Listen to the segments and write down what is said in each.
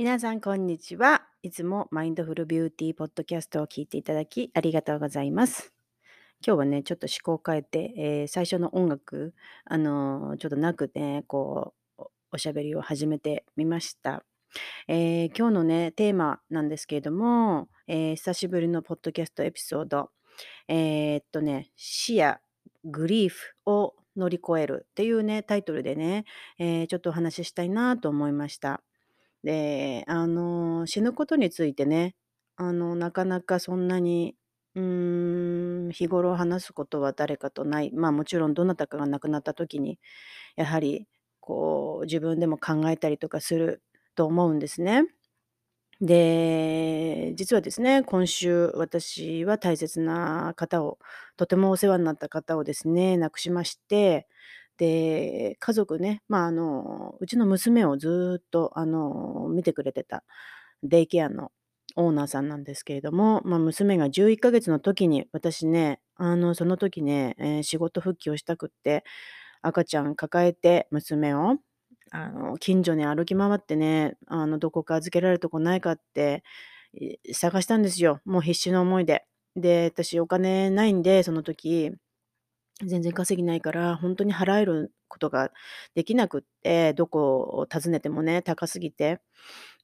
皆さん、こんにちは。いつもマインドフルビューティーポッドキャストを聞いていただきありがとうございます。今日はね、ちょっと思考を変えて、えー最初の音楽、あのーちょっとなくね、こう、おしゃべりを始めてみました。えー今日のね、テーマなんですけれども、えー久しぶりのポッドキャストエピソード、えーっとね、死やグリーフを乗り越えるっていうね、タイトルでね、えーちょっとお話ししたいなと思いました。で、あの、死ぬことについてね、あの、なかなかそんなに、うーん、日頃話すことは誰かとない。まあもちろんどなたかが亡くなった時に、やはり、こう、自分でも考えたりとかすると思うんですね。で、実はですね、今週私は大切な方を、とてもお世話になった方をですね、亡くしまして、で、家族ね、まあ、あの、うちの娘をずっと、あの、見てくれてたデイケアのオーナーさんなんですけれども、まあ、娘が11ヶ月の時に、私ね、あの、その時ね、えー仕事復帰をしたくって、赤ちゃん抱えて娘を、あの、近所に歩き回ってね、あの、どこか預けられるとこないかって、探したんですよ。もう必死の思いで。で、私お金ないんで、その時、全然稼ぎないから、本当に払えることができなくって、どこを訪ねてもね、高すぎて。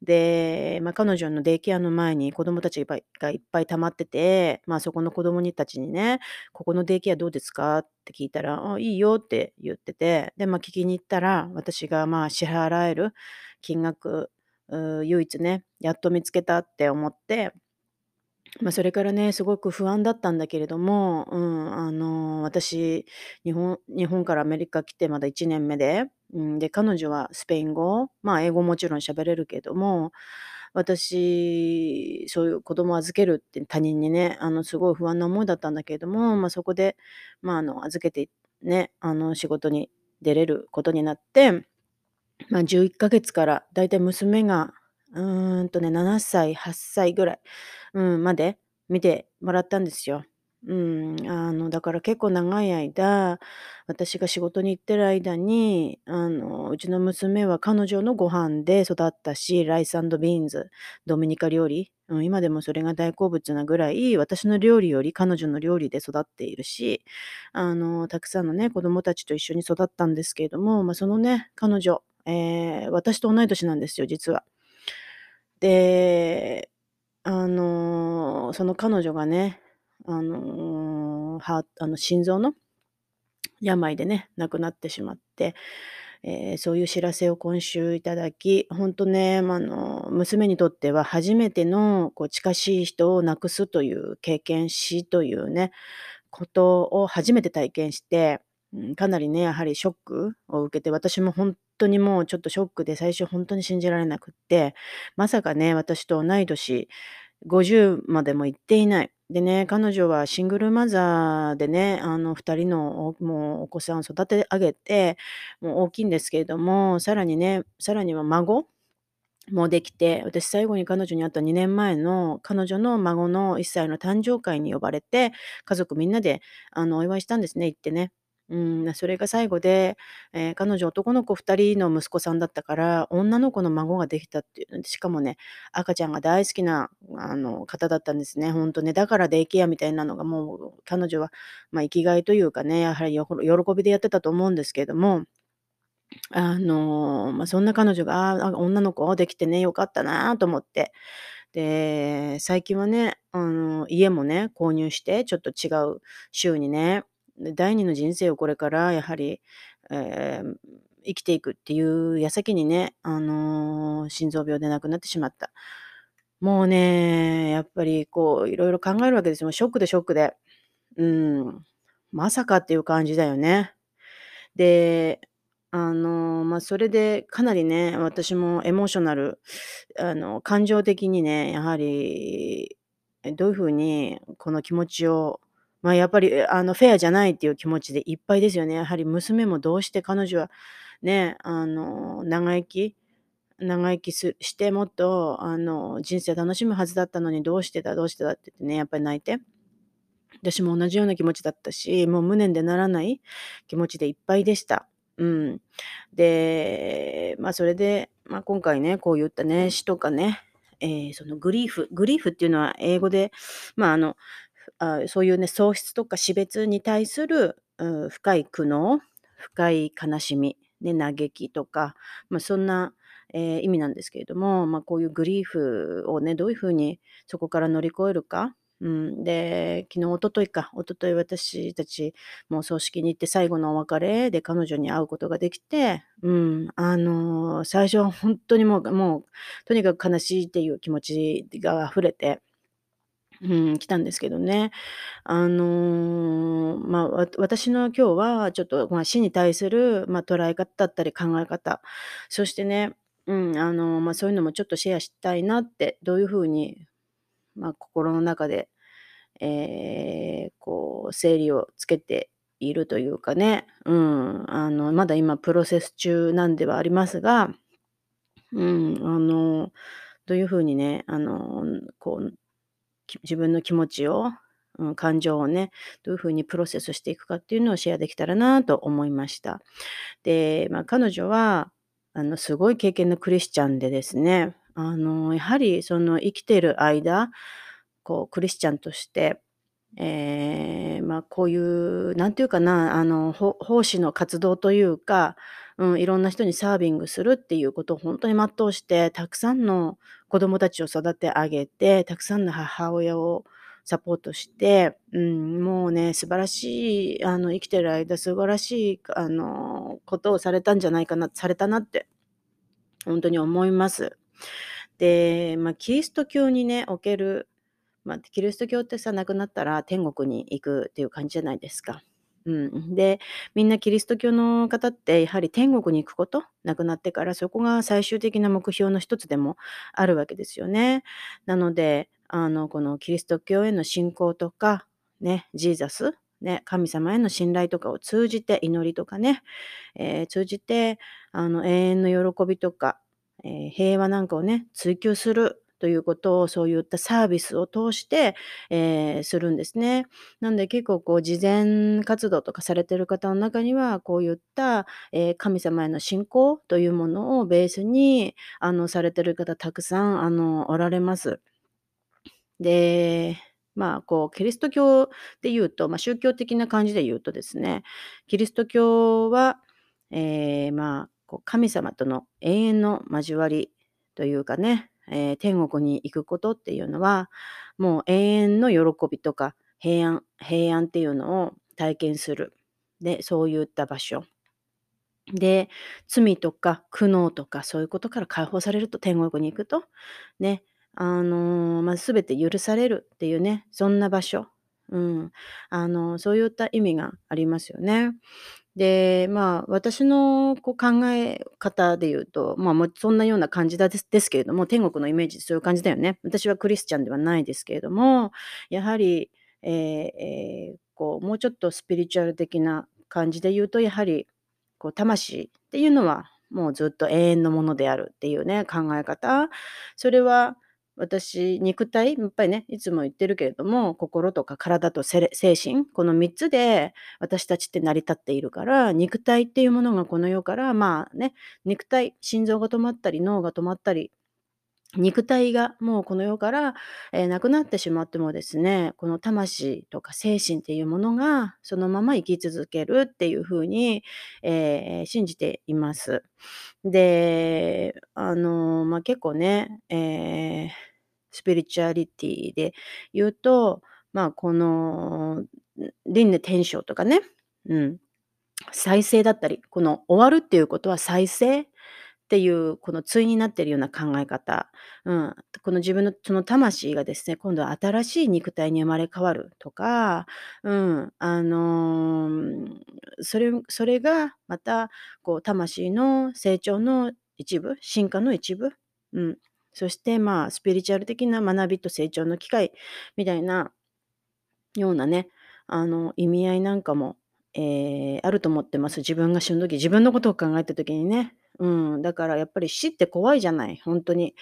で、まあ、彼女のデイケアの前に子供たちがいっぱい溜まってて、まあ、そこの子供にたちにね、ここのデイケアどうですか？って聞いたら、あ、いいよって言ってて、で、まあ、聞きに行ったら、私がまあ支払える金額、唯一ね、やっと見つけたって思って、ま、それからね、すごく不安だったんだけれども、うん、あの、私、日本日本からアメリカ来てまだ1年目で、うん、で、彼女はスペイン語、まあ、英語もちろん喋れるけども、私、そういう子供を預けるって他人にね、あの、すごい不安な思いだったんだけれども、ま、そこで、まあ、あの、預けてね、あの、仕事に出れることになって、まあ、11ヶ月からだいたい娘が、うーんとね、7歳、8歳ぐらい、うん、まで見てもらったんですよ。うん、あの、だから結構長い間、私が仕事に行ってる間に、あの、うちの娘は彼女のご飯で育ったし、ライスビーンズ、ドミニカ料理、うん、今でもそれが大好物なぐらい、私の料理より彼女の料理で育っているし、あの、たくさんのね、子供たちと一緒に育ったんですけれども、まあ、そのね、彼女、えー私と同い年なんですよ、実は。で、あの、その彼女がね、あの、はあの心臓の病でね、亡くなってしまって、えーそういう知らせを今週いただき、本当ね、まああの、娘にとっては初めてのこう近しい人を亡くすという経験、死というね、ことを初めて体験して、かなりね、やはりショックを受けて、私も本当にもうちょっとショックで最初本当に信じられなくって、まさかね、私と同い年、50までも行っていない。でね、彼女はシングルマザーでね、あの2人のおもうお子さんを育て上げて、もう大きいんですけれども、さらにね、さらには孫もできて、私最後に彼女に会った2年前の彼女の孫の1歳の誕生会に呼ばれて、家族みんなであのお祝いしたんですね、行ってね。うん、それが最後で、えー彼女男の子2人の息子さんだったから、女の子の孫ができたっていう。しかもね、赤ちゃんが大好きなあの方だったんですね。ほんとね。だからデイケアみたいなのがもう彼女は、まあ、生きがいというかね、やはり喜びでやってたと思うんですけれども、あの、まあ、そんな彼女が、女の子できてね、よかったなと思って。で、最近はね、あの、家もね、購入して、ちょっと違う州にね、第二の人生をこれからやはり、えー生きていくっていう矢先にね、あの、心臓病で亡くなってしまった。もうね、やっぱりこう、いろいろ考えるわけですよ。ショックでショックで。うん。まさかっていう感じだよね。で、あの、まあ、それでかなりね、私もエモーショナル、あの、感情的にね、やはり、どういう風にこの気持ちを、まあ、やっぱり、あの、フェアじゃないっていう気持ちでいっぱいですよね。やはり娘もどうして彼女はね、あの、長生き長生きすしてもっと、あの、人生楽しむはずだったのにどうしてだどうしてだって言ってね、やっぱり泣いて。私も同じような気持ちだったし、もう無念でならない気持ちでいっぱいでした。うん。で、まあ、それで、まあ、今回ね、こういったね、死とかね、えーそのグリーフ、グリーフっていうのは英語で、まあ、あの、あそういうね、喪失とか死別に対する、うん深い苦悩、深い悲しみ、ね、嘆きとか、まあ、そんな、えー意味なんですけれども、まあ、こういうグリーフをね、どういうふうにそこから乗り越えるか。うん、で、昨日、一昨日か、一昨日私たちもう葬式に行って最後のお別れで彼女に会うことができて、うん、あのー最初は本当にもう、もう、とにかく悲しいっていう気持ちが溢れて、うん、来たんですけどね。あの、まあ、私の今日はちょっと、まあ、死に対する、まあ、捉え方だったり考え方、そしてね、うん、あの、まあ、そういうのもちょっとシェアしたいなって、どういう風に、まあ、心の中で、えーこう整理をつけているというかね、うん、あの、まだ今プロセス中なんではありますが、うん、あの、どういう風にね、あの、こう自分の気持ちを、うん、感情をね、どういう風にプロセスしていくかっていうのをシェアできたらなと思いました。で、まあ、彼女は、あの、すごい経験のクリスチャンでですね、あの、やはりその生きている間、こうクリスチャンとして、えーまあ、こういう、なんていうかな、あの、奉仕の活動というか、うん、いろんな人にサービングするっていうことを本当に全うして、たくさんの子供たちを育て上げて、たくさんの母親をサポートして、うん、もうね、素晴らしい、あの、生きてる間、素晴らしい、あの、ことをされたんじゃないかな、されたなって、本当に思います。で、まあ、キリスト教にね、おける、まあ、キリスト教ってさ、亡くなったら天国に行くっていう感じじゃないですか。うん、で、みんなキリスト教の方って、やはり天国に行くこと、亡くなってから、そこが最終的な目標の一つでもあるわけですよね。なので、あの、このキリスト教への信仰とか、ね、ジーザス、ね、神様への信頼とかを通じて、祈りとかね、えー通じて、あの、永遠の喜びとか、えー平和なんかをね、追求するということを、そういったサービスを通して、えーするんですね。なんで結構こう、慈善活動とかされてる方の中には、こういった、えー神様への信仰というものをベースに、あの、されてる方たくさん、あの、おられます。で、まあ、こう、キリスト教で言うと、まあ、宗教的な感じで言うとですね、キリスト教は、えーまあ、こう神様との永遠の交わりというかね、えー天国に行くことっていうのは、もう永遠の喜びとか平安、平安っていうのを体験する。で、そういった場所。で、罪とか苦悩とかそういうことから解放されると天国に行くと、ね、あのーまあ、全て許されるっていうね、そんな場所。うん。あのそういった意味がありますよね。で、まあ、私のこう考え方で言うと、まあ、もうそんなような感じですですけれども、天国のイメージそういう感じだよね。私はクリスチャンではないですけれども、やはり、えーえーこうもうちょっとスピリチュアル的な感じで言うと、やはりこう魂っていうのはもうずっと永遠のものであるっていうね、考え方。それは私、肉体、やっぱりね、いつも言ってるけれども、心とか体と精神、この3つで私たちって成り立っているから、肉体っていうものがこの世から、まあね、肉体、心臓が止まったり、脳が止まったり、肉体がもうこの世から、えーなくなってしまってもですね、この魂とか精神っていうものがそのまま生き続けるっていうふうに、えー信じています。で、あの、まあ、結構ね、えスピリチュアリティで言うと、まあ、この、輪廻転生とかね、うん、再生だったり、この終わるっていうことは再生っていう、この対になってるような考え方、うん、この自分のその魂がですね、今度は新しい肉体に生まれ変わるとか、うん、あのーそれそれがまたこう魂の成長の一部、進化の一部、うん、そしてまあスピリチュアル的な学びと成長の機会みたいなようなね、あの意味合いなんかも、えーあると思ってます。自分が死ぬ時、自分のことを考えた時にね。うん、だからやっぱり死って怖いじゃない、本当に。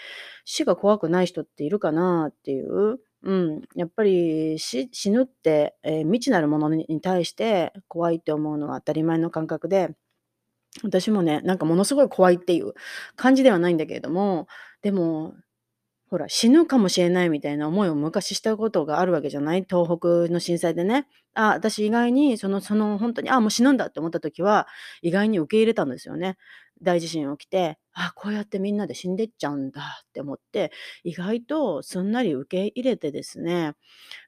死が怖くない人っているかなっていう。うん、やっぱり死ぬって、えー未知なるものにに対して怖いって思うのは当たり前の感覚で、私もね、なんかものすごい怖いっていう感じではないんだけれども、でも、ほら、死ぬかもしれないみたいな思いを昔したことがあるわけじゃない？東北の震災でね。あ、私意外にそのそのほんとに、あ、もう死ぬんだって思った時は、意外に受け入れたんですよね。大地震起きて、あ、こうやってみんなで死んでっちゃうんだって思って、意外とすんなり受け入れてですね、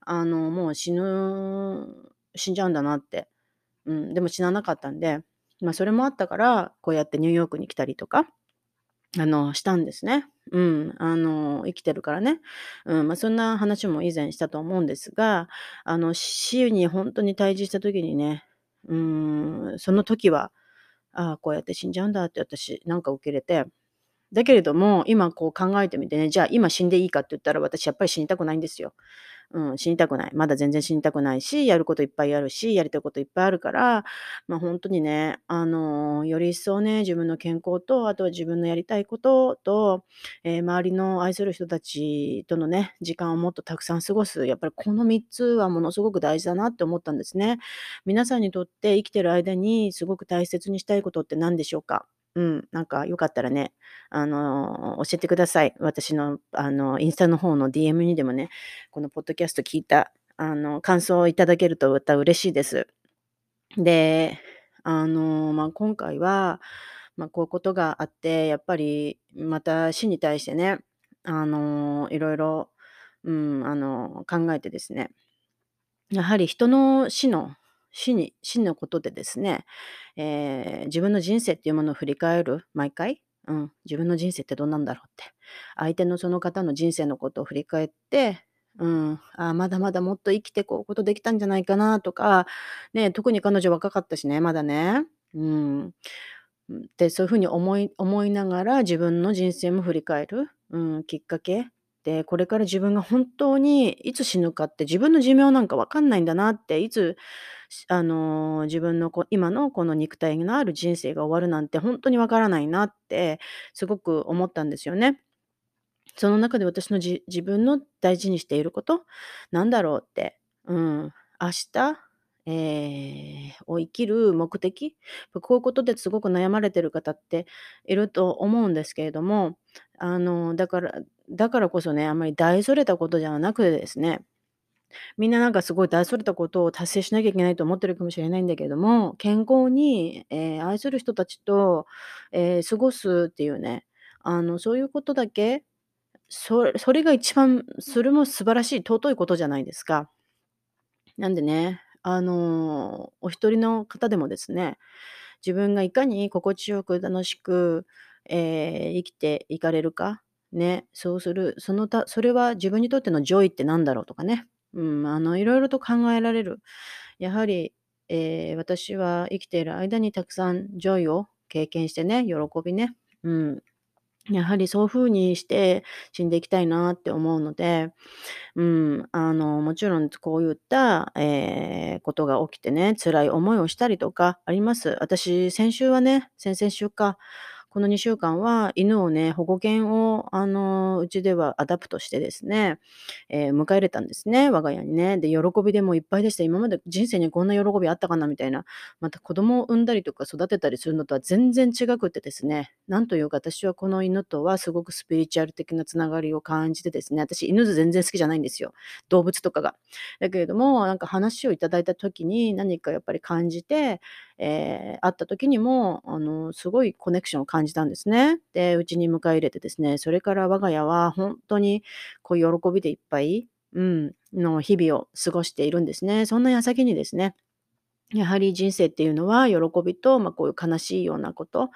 あの、もう死ぬ死んじゃうんだなって。うん、でも死ななかったんで、ま、それもあったから、こうやってニューヨークに来たりとか、あの、したんですね。うん、あの、生きてるからね。うん、ま、そんな話も以前したと思うんですが、あの、死にほんとに対峙した時にね、うん、その時は、ああ、こうやって死んじゃうんだって私なんか受け入れて、だけれども、今こう考えてみてね、じゃあ今死んでいいかって言ったら、私やっぱり死にたくないんですよ。うん、死にたくない。まだ全然死にたくないし、やることいっぱいあるし、やりたいこといっぱいあるから、ま、ほんとにね、あの、より一層ね、自分の健康と、あとは自分のやりたいことと、え、周りの愛する人たちとのね、時間をもっとたくさん過ごす、やっぱりこの3つはものすごく大事だなって思ったんですね。皆さんにとって生きてる間にすごく大切にしたいことって何でしょうか？うん、なんかよかったらね、あの、教えてください。私の、あの、インスタの方の DM にでもね、このポッドキャスト聞いた、あの、感想をいただけるとまた嬉しいです。で、あの、まあ、今回は、ま、こういうことがあって、やっぱりまた死に対してね、あの、色々、うん、あの、考えてですね。やはり人の死の死に死のことでですね、ええ、自分の人生っていうものを振り返る、毎回？うん、自分の人生ってどんなんだろうって。相手のその方の人生のことを振り返って、うん、あ、まだまだもっと生きてこうことできたんじゃないかなとか、ね、特に彼女若かったしね、まだね。うん。で、そういう風に思い思いながら自分の人生も振り返る、うん、きっかけ。で、これから自分が本当にいつ死ぬかって自分の寿命なんか分かんないんだなって、いつ、あの、自分のこ今のこの肉体のある人生が終わるなんてほんとに分からないなってすごく思ったんですよね。その中で私の自分の大事にしていること、なんだろうって。うん、明日、ええ、を生きる目的、こういうことですごく悩まれてる方っていると思うんですけれども、あの、だからだからこそね、あんまり大それたことじゃなくてですね、みんななんかすごい大それたことを達成しなきゃいけないと思ってるかもしれないんだけれども、健康に、ええ、愛する人たちと、ええ、過ごすっていうね、あの、そういうことだけ、そそれが一番それも素晴らしい尊いことじゃないですか。なんでね、あの、お一人の方でもですね、自分がいかに心地よく楽しく、ええ、生きていかれるか、ね、そうする、そのたそれは自分にとっての joy ってなんだろうとかね。うん、あの、色々と考えられる。やはり、ええ、私は生きている間にたくさん joy を経験してね、喜びね、うん。やはりそういう風にして死んでいきたいなって思うので、うん、あの、もちろんこういった、ええ、ことが起きてね、辛い思いをしたりとかあります。私、先週はね、先々週か、この2週間は犬をね、保護犬を、あの、うちでは adopt してですね、ええ、迎え入れたんですね、我が家にね。で、喜びでもいっぱいでした。今まで人生にこんな喜びあったかなみたいな。また子供を産んだりとか育てたりするのとは全然違くてですね、なんというか私はこの犬とはすごくスピリチュアル的なつながりを感じてですね、私犬全然好きじゃないんですよ、動物とかが。だけれども、なんか話をいただいた時に何かやっぱり感じて、ええ、会った時にも、あの、すごいコネクションを感じたんですね。で、うちに迎え入れてですね、それから我が家はほんとにこう喜びでいっぱい、うん、の日々を過ごしているんですね。そんな矢先にですね、やはり人生っていうのは喜びと、ま、こういう悲しいようなことっ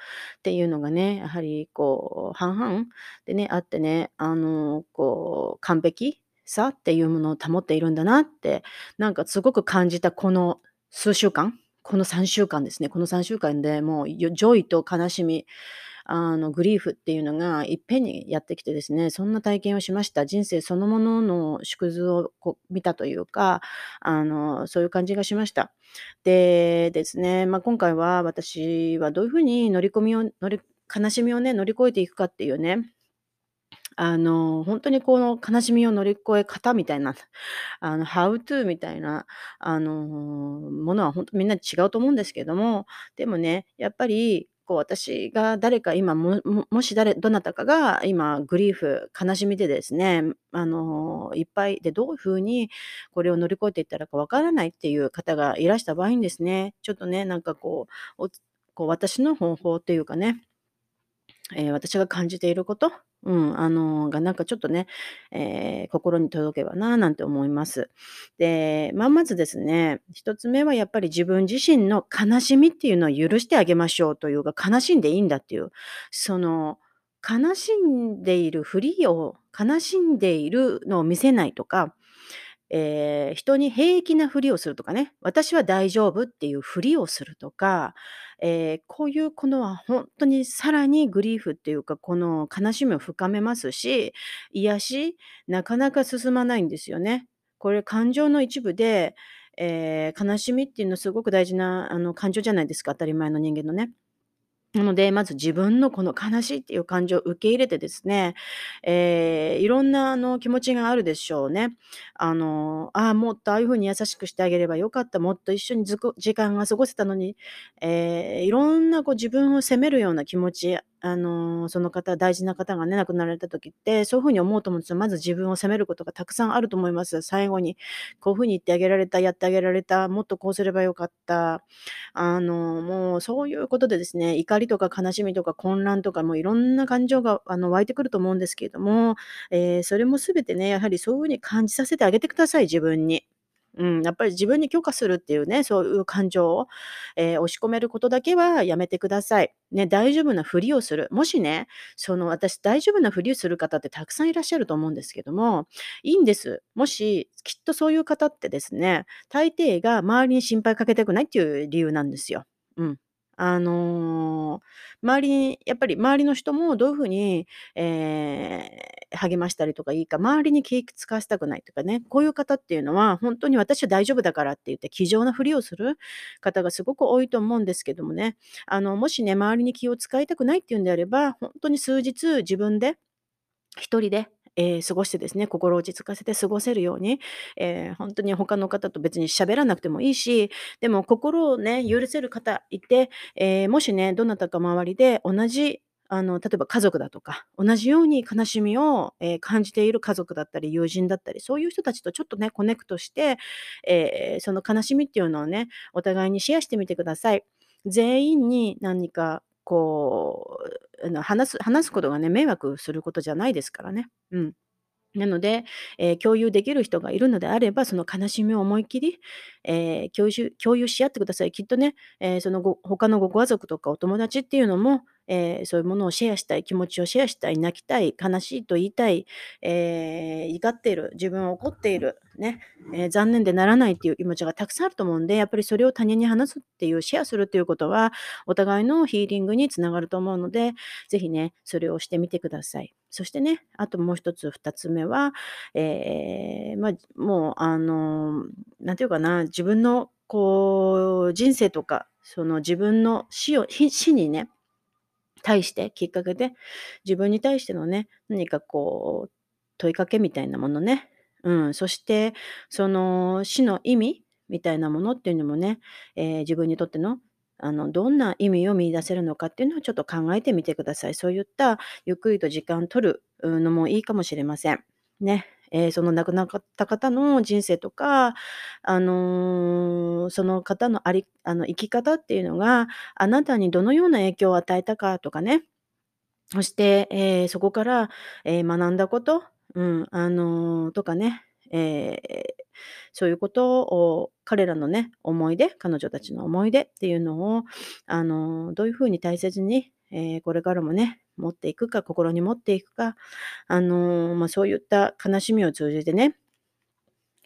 ていうのがね、やはりこう半々でね、あってね、あの、こう完璧さっていうものを保っているんだなって、なんかすごく感じたこの数週間、この3週間ですね。この3週間でもう、よ joy と悲しみ、あの、 grief っていうのがいっぺんにやってきてですね、そんな体験をしました。人生そのものの縮図をこう見たというか、あの、そういう感じがしました。で、ですね、ま、今回は私はどういう風に乗り込みを乗り悲しみをね、乗り越えていくかっていうね、あの、ほんとにこの悲しみを乗り越え方みたいな、あの、ハウトゥーみたいな、あの、ものはほんとみんな違うと思うんですけども、でもね、やっぱりこう私が誰か今ももし誰どなたかが今グリーフ、悲しみでですね、あの、いっぱいでどういう風にこれを乗り越えていったらかわからないっていう方がいらした場合にですね、ちょっとね、なんかこう、こう私の方法っていうかね、えー私が感じていること、うん、あの、がなんかちょっとね、えー心に届けばななんて思います。で、まあ、まずですね、一つ目はやっぱり自分自身の悲しみっていうのを許してあげましょうというか、悲しんでいいんだっていう、その、悲しんでいるふりを悲しんでいるのを見せないとか、えー人に平気なふりをするとかね、私は大丈夫っていうふりをするとか、えーこういうこのは本当にさらにグリーフっていうか、この悲しみを深めますし、癒し、なかなか進まないんですよね。これ感情の一部で、えー悲しみっていうのすごく大事なあの感情じゃないですか、当たり前の人間のね。なので、まず自分のこの悲しいっていう感情を受け入れてですね、えーいろんなあの気持ちがあるでしょうね。あの、ああ、もっとああいうふうに優しくしてあげればよかった、もっと一緒にずこ時間が過ごせたのに、えーいろんなこう自分を責めるような気持ち、あの、その方、大事な方がね、亡くなられた時って、そういう風に思うと思うんですよ。まず自分を責めることがたくさんあると思います。最後に、こういう風に言ってあげられた、やってあげられた、もっとこうすればよかった。あの、もうそういうことでですね、怒りとか悲しみとか混乱とか、もういろんな感情があの湧いてくると思うんですけれども、えーそれも全てね、やはりそういう風に感じさせてあげてください、自分に。うん、やっぱり自分に許可するっていうね、そういう感情を、えー押し込めることだけはやめてください。ね、大丈夫なふりをする。もしね、その私大丈夫なふりをする方ってたくさんいらっしゃると思うんですけども、いいんです。もし、きっとそういう方ってですね、大抵が周りに心配かけたくないっていう理由なんですよ。うん。あの、周りにやっぱり周りの人もどういう風に、えー励ましたりとかいいか、周りに気使わせたくないとかね、こういう方っていうのは、本当に私は大丈夫だからって言って気丈なふりをする方がすごく多いと思うんですけどもね、あの、もしね、周りに気を使いたくないっていうんであれば、本当に数日自分で一人で、えー過ごしてですね、心を落ち着かせて過ごせるように、えー本当に他の方と別に喋らなくてもいいし、でも心をね、許せる方いて、えーもしね、どなたか周りで同じあの、例えば家族だとか、同じように悲しみを、えー感じている家族だったり、友人だったり、そういう人たちとちょっとね、コネクトして、えーその悲しみっていうのをね、お互いにシェアしてみてください。全員に何かこう、あの、話す話すことがね、迷惑することじゃないですからね。うん。なので、えー共有できる人がいるのであれば、その悲しみを思いっきり、えー共有共有し合ってください。きっとね、えーそのご他のご家族とかお友達っていうのも、えーそういうものをシェアしたい、気持ちをシェアしたい、泣きたい、悲しいと言いたい、えー怒っている、自分は怒っている、ね、えー残念でならないっていう気持ちがたくさんあると思うんで、やっぱりそれを他人に話すっていう、シェアするっていうことは、お互いのヒーリングにつながると思うので、ぜひね、それをしてみてください。そしてね、あともう一つ、二つ目は、えーまあ、もう、あの、なんていうかな、自分の、こう、人生とか、その自分の死を、死にね、対してきっかけで、自分に対してのね、何かこう、問いかけみたいなものね、うん、そして、その死の意味みたいなものっていうのもね、えー自分にとっての、あの、どんな意味を見出せるのかっていうのをちょっと考えてみてください。そういったゆっくりと時間を取るのもいいかもしれません。ね。えーその亡くなった方の人生とか、あのーその方のありあの生き方っていうのがあなたにどのような影響を与えたかとかね、そして、えーそこから、え学んだこと、うん、あのとかね、えそういうことを彼らのね、思い出、彼女たちの思い出っていうのを、あのどういうふうに大切に、えこれからもね、持っていくか、心に持っていくか、あのーまあ、そういった悲しみを通じてね、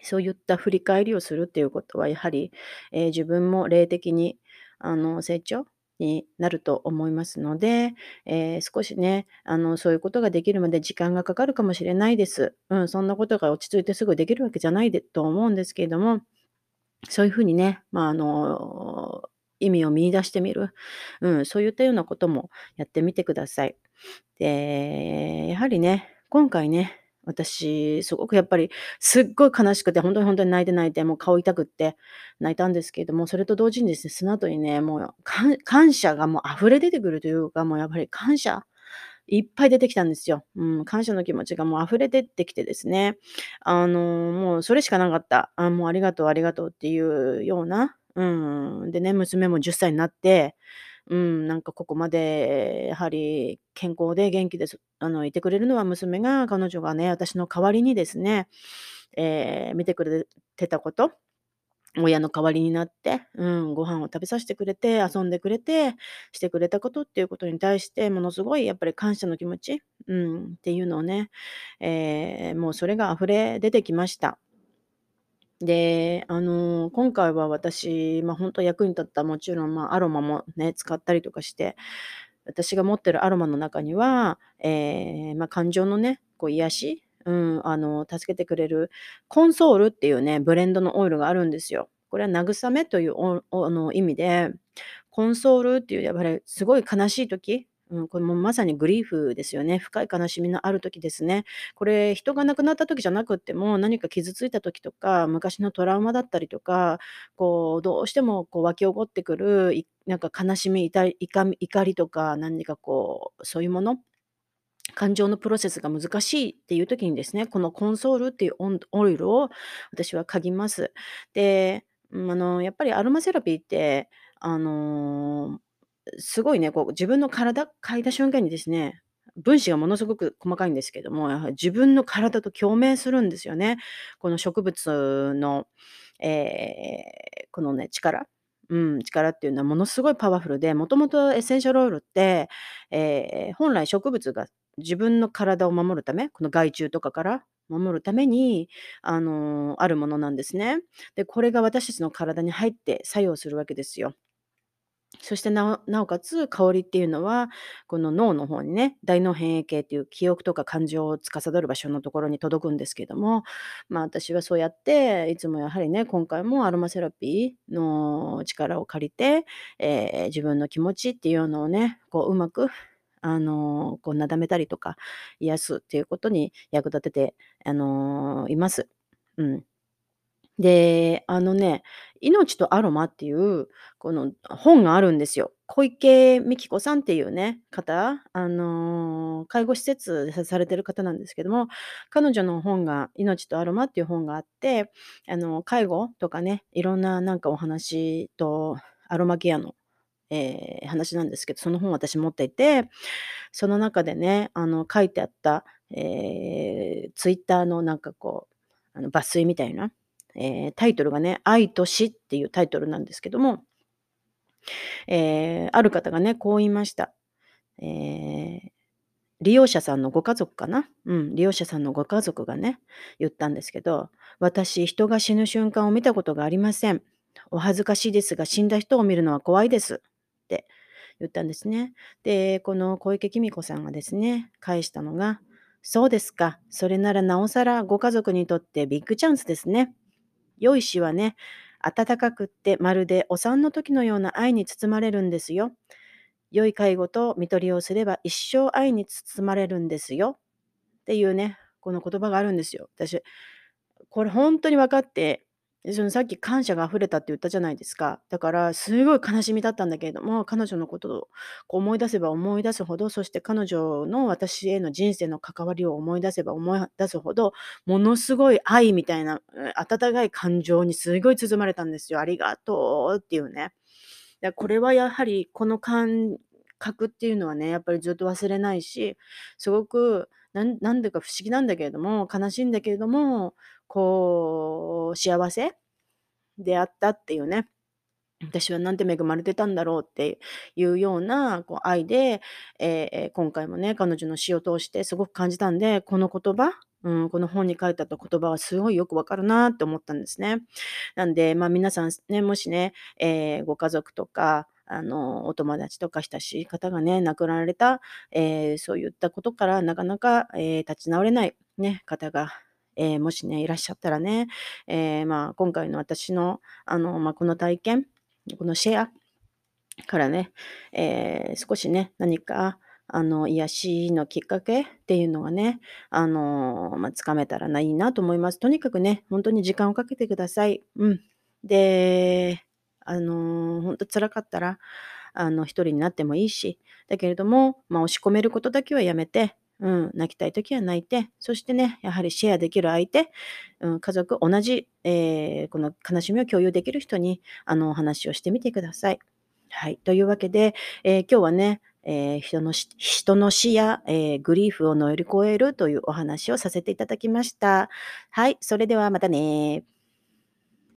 そういった振り返りをするっていうことは、やはり、えー自分も霊的に、あの、成長になると思いますので、えー少しね、あの、そういうことができるまで時間がかかるかもしれないです。うん、そんなことが落ち着いてすぐできるわけじゃないでと思うんですけれども、そういうふうにね、まあ、あの、意味を見出してみる。うん、そういったようなこともやってみてください。で、やはりね、今回ね、私、すごくやっぱり、すっごい悲しくて、ほんとにほんとに泣いて泣いて、もう顔痛くって泣いたんですけれども、それと同時にですね、その後にね、もう、感謝がもう溢れ出てくるというか、もうやっぱり感謝いっぱい出てきたんですよ。うん、感謝の気持ちがもう溢れ出てきてですね、あの、もうそれしかなかった。あ、もうありがとうありがとうっていうような、うん、でね、娘も10歳になってうん、なんかここまでやはり健康で元気であの、いてくれるのは娘が、彼女がね、私の代わりにですね、ええ、見てくれてたこと、親の代わりになって、うん、ご飯を食べさしてくれて、遊んでくれて、してくれたことっていうことに対して、ものすごいやっぱり感謝の気持ち、うん、っていうのをね、ええ、もうそれが溢れ出てきました。で、あの、今回は私、ま、ほんと役に立ったもちろん、まあ、アロマもね、使ったりとかして、私が持ってるアロマの中には、ええ、まあ、感情のね、こう癒し、うん、あの、助けてくれるコンソールっていうね、ブレンドのオイルがあるんですよ。これは慰めという、おおの、意味で、コンソールっていうやっぱりすごい悲しい時、うん、これもまさにグリーフですよね。深い悲しみのある時ですね。これ人が亡くなった時じゃなくっても、何か傷ついた時とか、昔のトラウマだったりとか、こうどうしてもこう湧き起こってくる、いなんか悲しみ、いたい怒りとか、何かこう、そういうもの、感情のプロセスが難しいっていう時にですね、このコンソールっていうオイルを私は嗅ぎます。で、あの、やっぱりアロマセラピーって、あのすごいね、こう自分の体嗅いだ瞬間にですね、分子がものすごく細かいんですけども、やはり自分の体と共鳴するんですよね。この植物の、ええ、このね、力うん、力っていうのはものすごいパワフルで、もともとエッセンシャルオイルって、ええ、本来植物が自分の体を守るため、この害虫とかから守るために、あの、あるものなんですね。で、これが私たちの体に入って作用するわけですよ。そしてなおかつ、香りっていうのは、この脳の方にね、大脳辺縁系っていう記憶とか感情を司る場所のところに届くんですけども、まあ、私はそうやって、いつもやはりね、今回もアロマセラピーの力を借りて、ええ、自分の気持ちっていうのをね、こううまく、あの、こうなだめたりとか、癒すっていうことに役立てて、あの、います。うん。で、あのね、命とアロマっていう、この本があるんですよ。小池美紀子さんっていうね、方、あの、介護施設でされてる方なんですけども、彼女の本が命とアロマっていう本があって、あの、介護とかね、いろんななんかお話とアロマケアの、ええ、話なんですけど、その本私持っていて、その中でね、あの、書いてあった、ええ、ツイッターのなんかこう、あの、抜粋みたいなえー、タイトルがね、愛と死っていうタイトルなんですけども、えー、ある方がね、こう言いました。えー、利用者さんのご家族かな？うん、利用者さんのご家族がね、言ったんですけど、私、人が死ぬ瞬間を見たことがありません。お恥ずかしいですが、死んだ人を見るのは怖いです。って言ったんですね。で、この小池公子さんがですね、返したのが、そうですか。それならなおさらご家族にとってビッグチャンスですね。良い詩はね、温かくってまるでお産の時のような愛に包まれるんですよ。良い介護と看取りをすれば一生愛に包まれるんですよ。っていうね、この言葉があるんですよ。私、これ本当に分かってで、そのさっき感謝が溢れたって言ったじゃないですか。だからすごい悲しみだったんだけれども、彼女のことをこう思い出せば思い出すほど、そして彼女の私への人生の関わりを思い出せば思い出すほど、ものすごい愛みたいな、温かい感情にすごい包まれたんですよ。ありがとうっていうね。これはやはりこの感覚っていうのはね、やっぱりずっと忘れないし、すごくなんなんだか不思議なんだけれども、悲しいんだけれども、こう、幸せであったっていうね。私はなんて恵まれてたんだろうっていうようなこう愛で、ええ、今回もね、彼女の詩を通してすごく感じたんで、この言葉、うん、この本に書いてあった言葉はすごいよくわかるなって思ったんですね。なんで、ま、皆さんね、もしね、ええ、ご家族とか、あの、お友達とか親しい方がね、亡くなられた、ええ、そういったことからなかなか、ええ、立ち直れないね、方がえー、もしね、いらっしゃったらね、えー、まあ、今回の私の、あの、まあ、この体験、このシェアからね、えー、少しね、何か、あの、癒しのきっかけっていうのがね、あの、ま、掴めたらないいなと思います。とにかくね、ほんとに時間をかけてください。うん。で、あの、ほんと辛かったら、あの、一人になってもいいし、だけれども、ま、押し込めることだけはやめて、うん、泣きたい時は泣いて、そしてね、やはりシェアできる相手、うん、家族、同じ、ええ、この悲しみを共有できる人に、あの、お話をしてみてください。はい、というわけで、ええ、今日はね、ええ、人のし人の死や、ええ、グリーフを乗り越えるというお話をさせていただきました。はい、それではまたね。